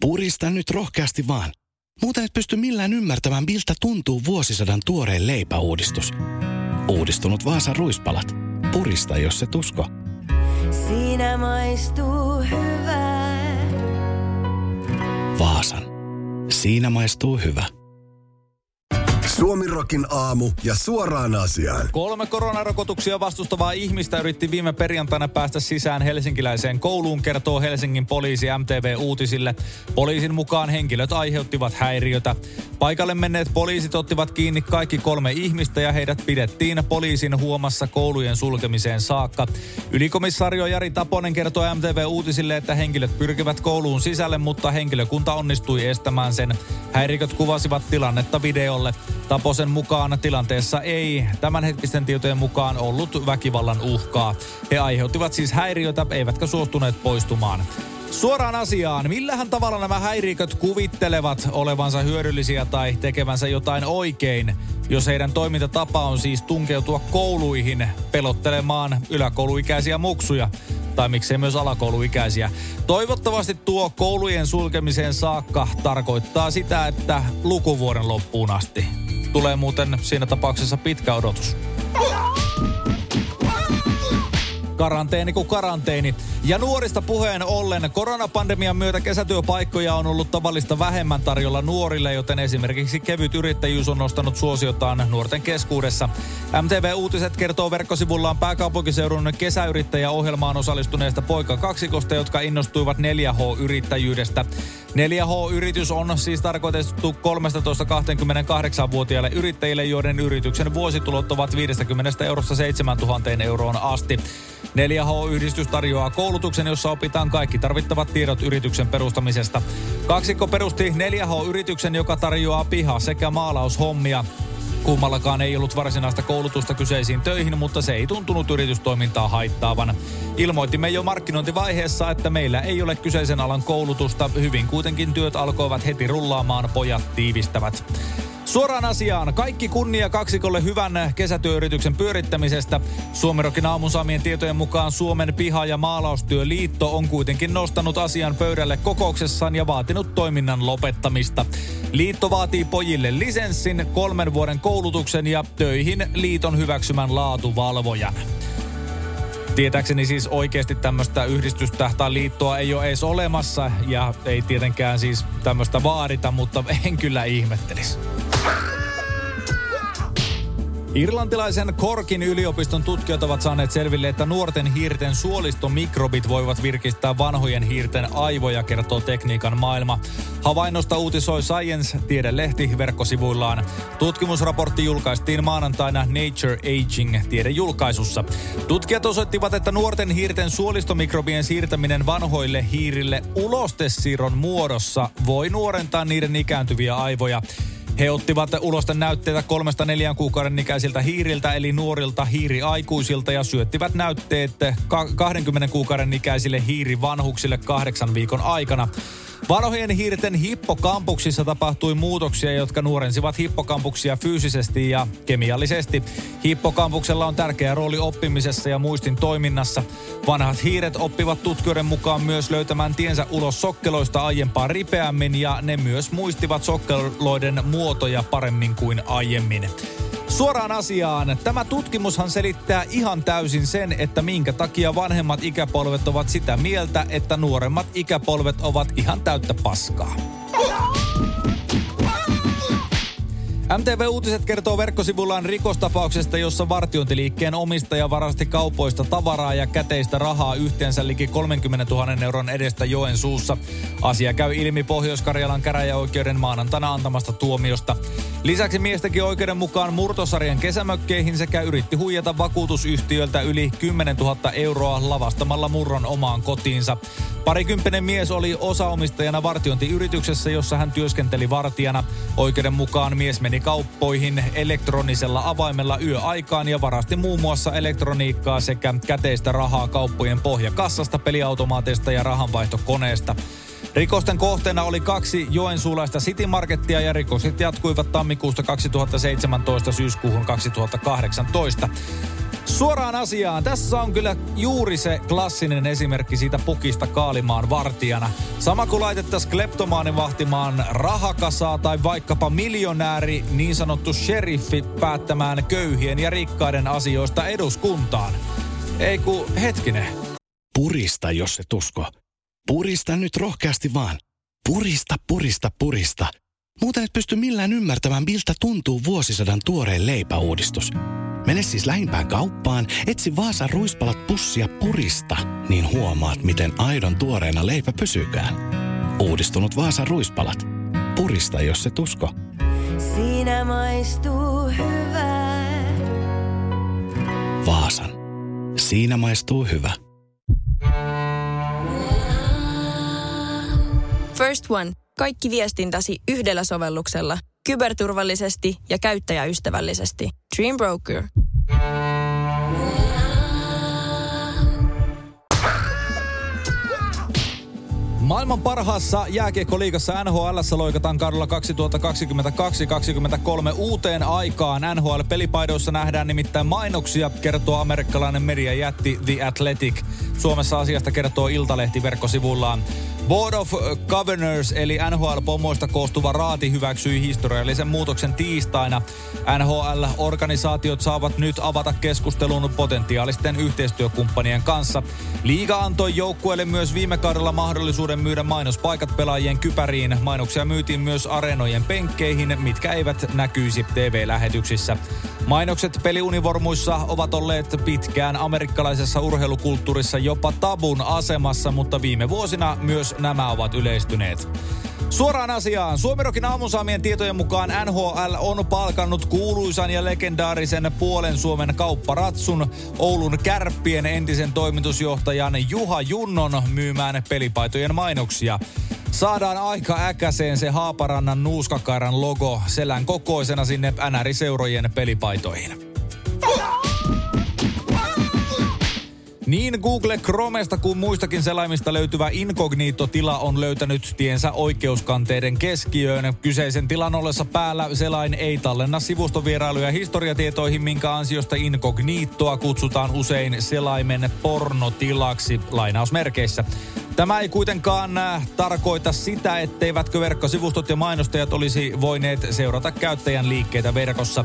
Purista nyt rohkeasti vaan. Muuten et pysty millään ymmärtämään, miltä tuntuu vuosisadan tuoreen leipäuudistus. Uudistunut Vaasan ruispalat. Purista, jos se tusko. Siinä maistuu hyvää. Vaasan. Siinä maistuu hyvä. Suomirokin aamu ja suoraan asiaan. Kolme koronarokotuksia vastustavaa ihmistä yritti viime perjantaina päästä sisään helsinkiläiseen kouluun, kertoo Helsingin poliisi MTV Uutisille. Poliisin mukaan henkilöt aiheuttivat häiriötä. Paikalle menneet poliisit ottivat kiinni kaikki kolme ihmistä ja heidät pidettiin poliisin huomassa koulujen sulkemiseen saakka. Ylikomissario Jari Taponen kertoo MTV Uutisille, että henkilöt pyrkivät kouluun sisälle, mutta henkilökunta onnistui estämään sen. Häiriköt kuvasivat tilannetta videolle. Taposen mukaan tilanteessa ei tämänhetkisten tietojen mukaan ollut väkivallan uhkaa. He aiheuttivat siis häiriötä, eivätkä suostuneet poistumaan. Suoraan asiaan, millähän tavalla nämä häiriköt kuvittelevat olevansa hyödyllisiä tai tekevänsä jotain oikein, jos heidän toimintatapa on siis tunkeutua kouluihin pelottelemaan yläkouluikäisiä muksuja tai miksei myös alakouluikäisiä. Toivottavasti tuo koulujen sulkemiseen saakka tarkoittaa sitä, että lukuvuoden loppuun asti. Tulee muuten siinä tapauksessa pitkä odotus karanteeni kuin karanteeni. Ja nuorista puheen ollen, koronapandemian myötä kesätyöpaikkoja on ollut tavallista vähemmän tarjolla nuorille, joten esimerkiksi kevyt yrittäjyys on nostanut suosiotaan nuorten keskuudessa. MTV Uutiset kertoo verkkosivullaan pääkaupunkiseudun kesäyrittäjäohjelmaan osallistuneesta poikakaksikosta, jotka innostuivat 4H-yrittäjyydestä. 4H-yritys on siis tarkoitettu 13-28-vuotiaille yrittäjille, joiden yrityksen vuositulot ovat 50 eurosta 7000 euroon asti. 4H-yhdistys tarjoaa koulutuksen, jossa opitaan kaikki tarvittavat tiedot yrityksen perustamisesta. Kaksikko perusti 4H-yrityksen, joka tarjoaa piha- sekä maalaushommia. Kummallakaan ei ollut varsinaista koulutusta kyseisiin töihin, mutta se ei tuntunut yritystoimintaa haittaavan. Ilmoitimme jo markkinointivaiheessa, että meillä ei ole kyseisen alan koulutusta. Hyvin kuitenkin työt alkoivat heti rullaamaan, pojat tiivistävät. Suoraan asiaan. Kaikki kunnia kaksikolle hyvän kesätyöyrityksen pyörittämisestä. Suomerokin aamun saamien tietojen mukaan Suomen piha- ja maalaustyöliitto on kuitenkin nostanut asian pöydälle kokouksessaan ja vaatinut toiminnan lopettamista. Liitto vaatii pojille lisenssin, kolmen vuoden koulutuksen ja töihin liiton hyväksymän laatuvalvojan. Tietääkseni siis oikeasti tämmöistä yhdistystä tai liittoa ei ole edes olemassa ja ei tietenkään siis tämmöistä vaadita, mutta en kyllä ihmettelisi. Irlantilaisen Korkin yliopiston tutkijat ovat saaneet selville, että nuorten hiirten suolistomikrobit voivat virkistää vanhojen hiirten aivoja, kertoo tekniikan maailma. Havainnosta uutisoi Science tiedelehti verkkosivuillaan. Tutkimusraportti julkaistiin maanantaina Nature Aging tiedejulkaisussa. Tutkijat osoittivat, että nuorten hiirten suolistomikrobien siirtäminen vanhoille hiirille ulostesiirron muodossa voi nuorentaa niiden ikääntyviä aivoja. He ottivat ulosten näytteitä kolmesta neljän kuukauden ikäisiltä hiiriltä, eli nuorilta hiiriaikuisilta, ja syöttivät näytteet 20 kuukauden ikäisille hiirivanhuksille kahdeksan viikon aikana. Vanhojen hiirten hippokampuksissa tapahtui muutoksia, jotka nuorensivat hippokampuksia fyysisesti ja kemiallisesti. Hippokampuksella on tärkeä rooli oppimisessa ja muistin toiminnassa. Vanhat hiiret oppivat tutkijoiden mukaan myös löytämään tiensä ulos sokkeloista aiempaa ripeämmin ja ne myös muistivat sokkeloiden muotoja paremmin kuin aiemmin. Suoraan asiaan. Tämä tutkimushan selittää ihan täysin sen, että minkä takia vanhemmat ikäpolvet ovat sitä mieltä, että nuoremmat ikäpolvet ovat ihan täyttä paskaa. MTV Uutiset kertoo verkkosivullaan rikostapauksesta, jossa vartiointiliikkeen omistaja varasti kaupoista tavaraa ja käteistä rahaa yhteensä liki 30 000 euron edestä Joensuussa. Asia käy ilmi Pohjois-Karjalan käräjäoikeuden maanantaina antamasta tuomiosta. Lisäksi miestäkin oikeuden mukaan murtosarjan kesämökkeihin sekä yritti huijata vakuutusyhtiöltä yli 10 000 euroa lavastamalla murron omaan kotiinsa. Parikymppinen mies oli osaomistajana vartiointiyrityksessä, jossa hän työskenteli vartijana. Oikeuden mukaan mies meni kauppoihin elektronisella avaimella yöaikaan ja varasti muun muassa elektroniikkaa sekä käteistä rahaa kauppojen pohjakassasta, peliautomaateista ja rahanvaihtokoneesta. Rikosten kohteena oli kaksi joensuulaista City Markettia ja rikokset jatkuivat tammikuusta 2017 syyskuuhun 2018. Suoraan asiaan. Tässä on kyllä juuri se klassinen esimerkki siitä pukista kaalimaan vartijana. Sama kuin laitettaisiin kleptomaani vahtimaan rahakasaa tai vaikkapa miljonääri, niin sanottu sheriffi, päättämään köyhien ja rikkaiden asioista eduskuntaan. Ei ku hetkinen. Purista, jos se tusko. Purista nyt rohkeasti vaan. Purista, purista, purista. Muuten et pysty millään ymmärtämään, miltä tuntuu vuosisadan tuoreen leipäuudistus. Mene siis lähimpään kauppaan, etsi Vaasan ruispalat pussia purista, niin huomaat, miten aidon tuoreena leipä pysyykään. Uudistunut Vaasan ruispalat. Purista, jos se tusko. Siinä maistuu hyvää. Vaasan. Siinä maistuu hyvä. First One. Kaikki viestintäsi yhdellä sovelluksella. Kyberturvallisesti ja käyttäjäystävällisesti. Dream Broker. Maailman parhaassa jääkiekkoliigassa NHL loikataan kaudella 2022-2023 uuteen aikaan. NHL-pelipaidoissa nähdään nimittäin mainoksia, kertoo amerikkalainen mediajätti The Athletic. Suomessa asiasta kertoo Iltalehti verkkosivullaan. Board of Governors eli NHL-pomoista koostuva raati hyväksyi historiallisen muutoksen tiistaina. NHL-organisaatiot saavat nyt avata keskustelun potentiaalisten yhteistyökumppanien kanssa. Liiga antoi joukkueelle myös viime kaudella mahdollisuuden myydä mainospaikat pelaajien kypäriin. Mainoksia myytiin myös areenojen penkkeihin, mitkä eivät näkyisi TV-lähetyksissä. Mainokset peliunivormuissa ovat olleet pitkään amerikkalaisessa urheilukulttuurissa jopa tabun asemassa, mutta viime vuosina myös nämä ovat yleistyneet. Suoraan asiaan. Suomirokin aamusaamien tietojen mukaan NHL on palkannut kuuluisan ja legendaarisen puolen Suomen kaupparatsun Oulun kärppien entisen toimitusjohtajan Juha Junnon myymään pelipaitojen mainoksia. Saadaan aika äkäseen se Haaparannan nuuskakairan logo selän kokoisena sinne NR-seurojen pelipaitoihin. Niin Google Chromesta kuin muistakin selaimista löytyvä inkognito-tila on löytänyt tiensä oikeuskanteiden keskiöön. Kyseisen tilan ollessa päällä selain ei tallenna sivustovierailuja historiatietoihin, minkä ansiosta inkognitoa kutsutaan usein selaimen pornotilaksi lainausmerkeissä. Tämä ei kuitenkaan äh, tarkoita sitä, etteivätkö verkkosivustot ja mainostajat olisi voineet seurata käyttäjän liikkeitä verkossa.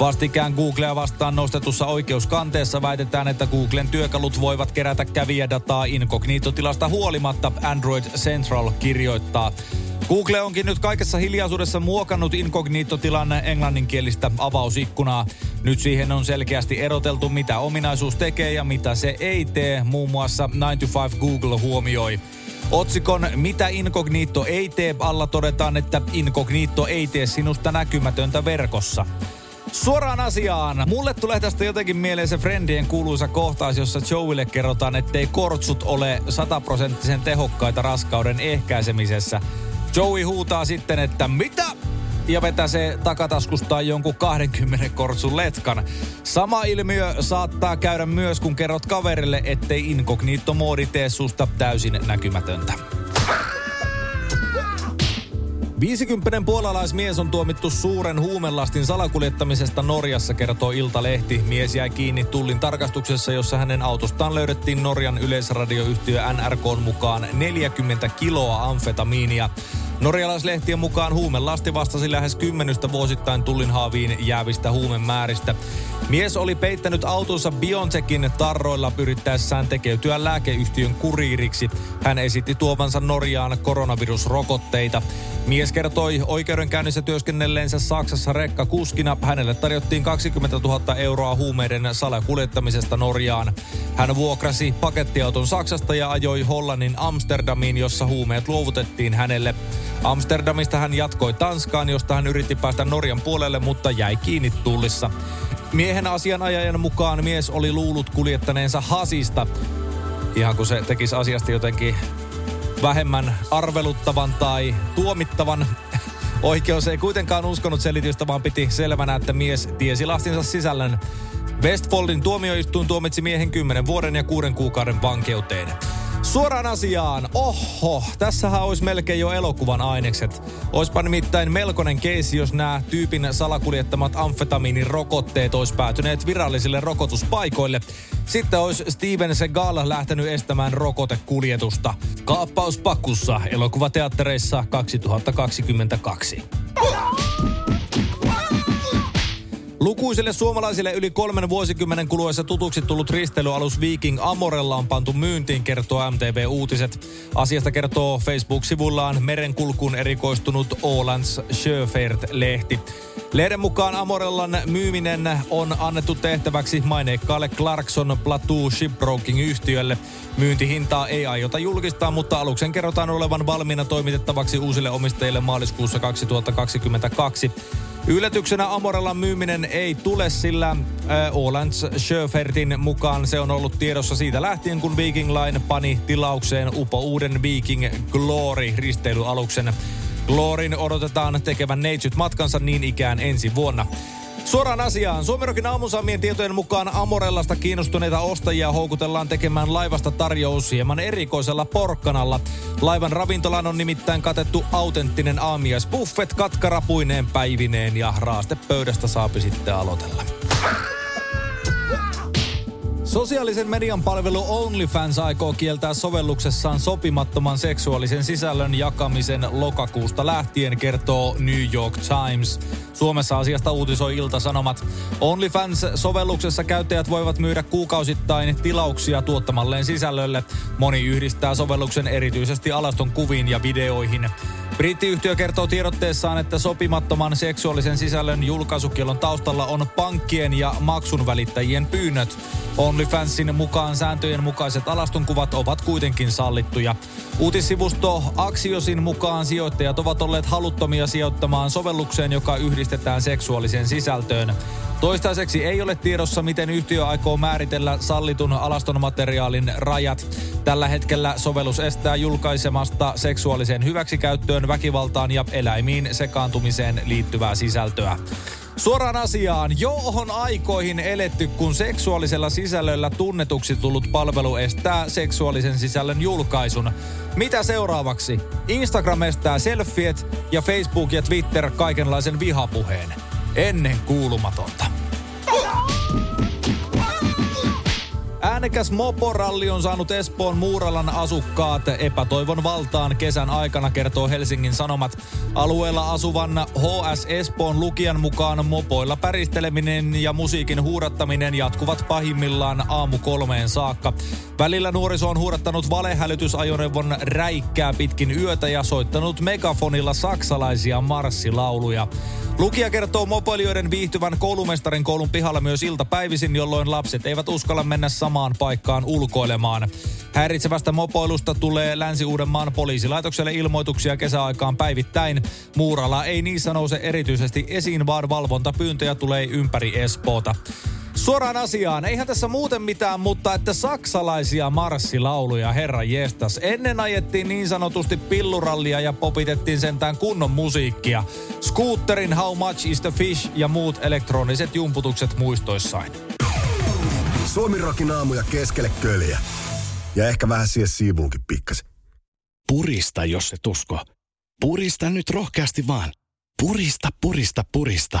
Vastikään Googlea vastaan nostetussa oikeuskanteessa väitetään, että Googlen työkalut voivat kerätä kävijädataa inkognitotilasta huolimatta, Android Central kirjoittaa. Google onkin nyt kaikessa hiljaisuudessa muokannut inkognitotilan englanninkielistä avausikkunaa. Nyt siihen on selkeästi eroteltu, mitä ominaisuus tekee ja mitä se ei tee, muun muassa 9 to 5 Google huomioi. Otsikon Mitä inkognito ei tee alla todetaan, että inkognito ei tee sinusta näkymätöntä verkossa. Suoraan asiaan. Mulle tulee tästä jotenkin mieleen se Friendien kuuluisa kohtaus, jossa Joeylle kerrotaan, ettei kortsut ole sataprosenttisen tehokkaita raskauden ehkäisemisessä. Joey huutaa sitten, että mitä? Ja vetää se takataskustaan jonkun 20 kortsun letkan. Sama ilmiö saattaa käydä myös, kun kerrot kaverille, ettei inkognito-moodi tee susta täysin näkymätöntä. 50 puolalaismies on tuomittu suuren huumelastin salakuljettamisesta Norjassa, kertoo Iltalehti. Mies jäi kiinni tullin tarkastuksessa, jossa hänen autostaan löydettiin Norjan yleisradioyhtiö NRK mukaan 40 kiloa amfetamiinia. Norjalaislehtien mukaan huumelasti vastasi lähes kymmenystä vuosittain tullin haaviin jäävistä huumemääristä. Mies oli peittänyt autonsa Biontekin tarroilla yrittäessään tekeytyä lääkeyhtiön kuriiriksi. Hän esitti tuovansa Norjaan koronavirusrokotteita. Mies kertoi oikeudenkäynnissä työskennelleensä Saksassa rekkakuskina. Hänelle tarjottiin 20 000 euroa huumeiden salakuljettamisesta Norjaan. Hän vuokrasi pakettiauton Saksasta ja ajoi Hollannin Amsterdamiin, jossa huumeet luovutettiin hänelle. Amsterdamista hän jatkoi Tanskaan, josta hän yritti päästä Norjan puolelle, mutta jäi kiinni tullissa. Miehen asianajajan mukaan mies oli luullut kuljettaneensa hasista. Ihan kun se tekisi asiasta jotenkin vähemmän arveluttavan tai tuomittavan. Oikeus ei kuitenkaan uskonut selitystä, vaan piti selvänä, että mies tiesi lastinsa sisällön. Westfoldin tuomioistuin tuomitsi miehen 10 vuoden ja kuuden kuukauden vankeuteen. Suoraan asiaan. Oho, tässähän olisi melkein jo elokuvan ainekset. Oispa nimittäin melkoinen keisi, jos nämä tyypin salakuljettamat amfetamiinin rokotteet olisi päätyneet virallisille rokotuspaikoille. Sitten olisi Steven Seagal lähtenyt estämään rokotekuljetusta. Kaappaus pakussa elokuvateattereissa 2022. Lukuisille suomalaisille yli kolmen vuosikymmenen kuluessa tutuksi tullut risteilyalus Viking Amorella on pantu myyntiin, kertoo MTV Uutiset. Asiasta kertoo Facebook-sivullaan merenkulkuun erikoistunut Ålands Sjöfärt-lehti. Lehden mukaan Amorellan myyminen on annettu tehtäväksi maineikkaalle Clarkson Plateau Shipbroking-yhtiölle. Myyntihintaa ei aiota julkistaa, mutta aluksen kerrotaan olevan valmiina toimitettavaksi uusille omistajille maaliskuussa 2022. Yllätyksenä Amorellan myyminen ei tule, sillä äh, Ålands Sjöfertin mukaan se on ollut tiedossa siitä lähtien, kun Viking Line pani tilaukseen upo uuden Viking Glory risteilyaluksen. Glorin odotetaan tekevän neitsyt matkansa niin ikään ensi vuonna. Suoraan asiaan. Suomerokin aamusaamien tietojen mukaan Amorellasta kiinnostuneita ostajia houkutellaan tekemään laivasta tarjous hieman erikoisella porkkanalla. Laivan ravintolan on nimittäin katettu autenttinen aamiaisbuffet katkarapuineen päivineen ja raastepöydästä saapi sitten aloitella. Sosiaalisen median palvelu OnlyFans aikoo kieltää sovelluksessaan sopimattoman seksuaalisen sisällön jakamisen lokakuusta lähtien, kertoo New York Times. Suomessa asiasta uutisoi Ilta-Sanomat. OnlyFans-sovelluksessa käyttäjät voivat myydä kuukausittain tilauksia tuottamalleen sisällölle. Moni yhdistää sovelluksen erityisesti alaston kuviin ja videoihin. Brittiyhtiö kertoo tiedotteessaan, että sopimattoman seksuaalisen sisällön julkaisukielon taustalla on pankkien ja maksun välittäjien pyynnöt. OnlyFansin mukaan sääntöjen mukaiset alastonkuvat ovat kuitenkin sallittuja. Uutissivusto Axiosin mukaan sijoittajat ovat olleet haluttomia sijoittamaan sovellukseen, joka yhdistetään seksuaaliseen sisältöön. Toistaiseksi ei ole tiedossa, miten yhtiö aikoo määritellä sallitun alaston materiaalin rajat. Tällä hetkellä sovellus estää julkaisemasta seksuaaliseen hyväksikäyttöön, väkivaltaan ja eläimiin sekaantumiseen liittyvää sisältöä. Suoraan asiaan, jo on aikoihin eletty, kun seksuaalisella sisällöllä tunnetuksi tullut palvelu estää seksuaalisen sisällön julkaisun. Mitä seuraavaksi? Instagram estää selfiet ja Facebook ja Twitter kaikenlaisen vihapuheen. Ennen kuulumatonta. Äänekäs moporalli on saanut Espoon Muuralan asukkaat epätoivon valtaan kesän aikana, kertoo Helsingin Sanomat. Alueella asuvan HS Espoon lukijan mukaan mopoilla päristeleminen ja musiikin huudattaminen jatkuvat pahimmillaan aamu kolmeen saakka. Välillä nuoriso on huudattanut valehälytysajoneuvon räikkää pitkin yötä ja soittanut megafonilla saksalaisia marssilauluja. Lukija kertoo mopoilijoiden viihtyvän koulumestarin koulun pihalla myös iltapäivisin, jolloin lapset eivät uskalla mennä samaan paikkaan ulkoilemaan. Häiritsevästä mopoilusta tulee Länsi-Uudenmaan poliisilaitokselle ilmoituksia kesäaikaan päivittäin. Muurala ei niissä nouse erityisesti esiin, vaan valvontapyyntöjä tulee ympäri Espoota. Suoraan asiaan, eihän tässä muuten mitään, mutta että saksalaisia marssilauluja, herra jestas. Ennen ajettiin niin sanotusti pillurallia ja popitettiin sentään kunnon musiikkia. Scooterin How Much is the Fish ja muut elektroniset jumputukset muistoissain. Suomi rokin aamuja keskelle köljä. Ja ehkä vähän siihen siivuunkin pikkasen. Purista, jos se tusko. Purista nyt rohkeasti vaan. Purista, purista, purista.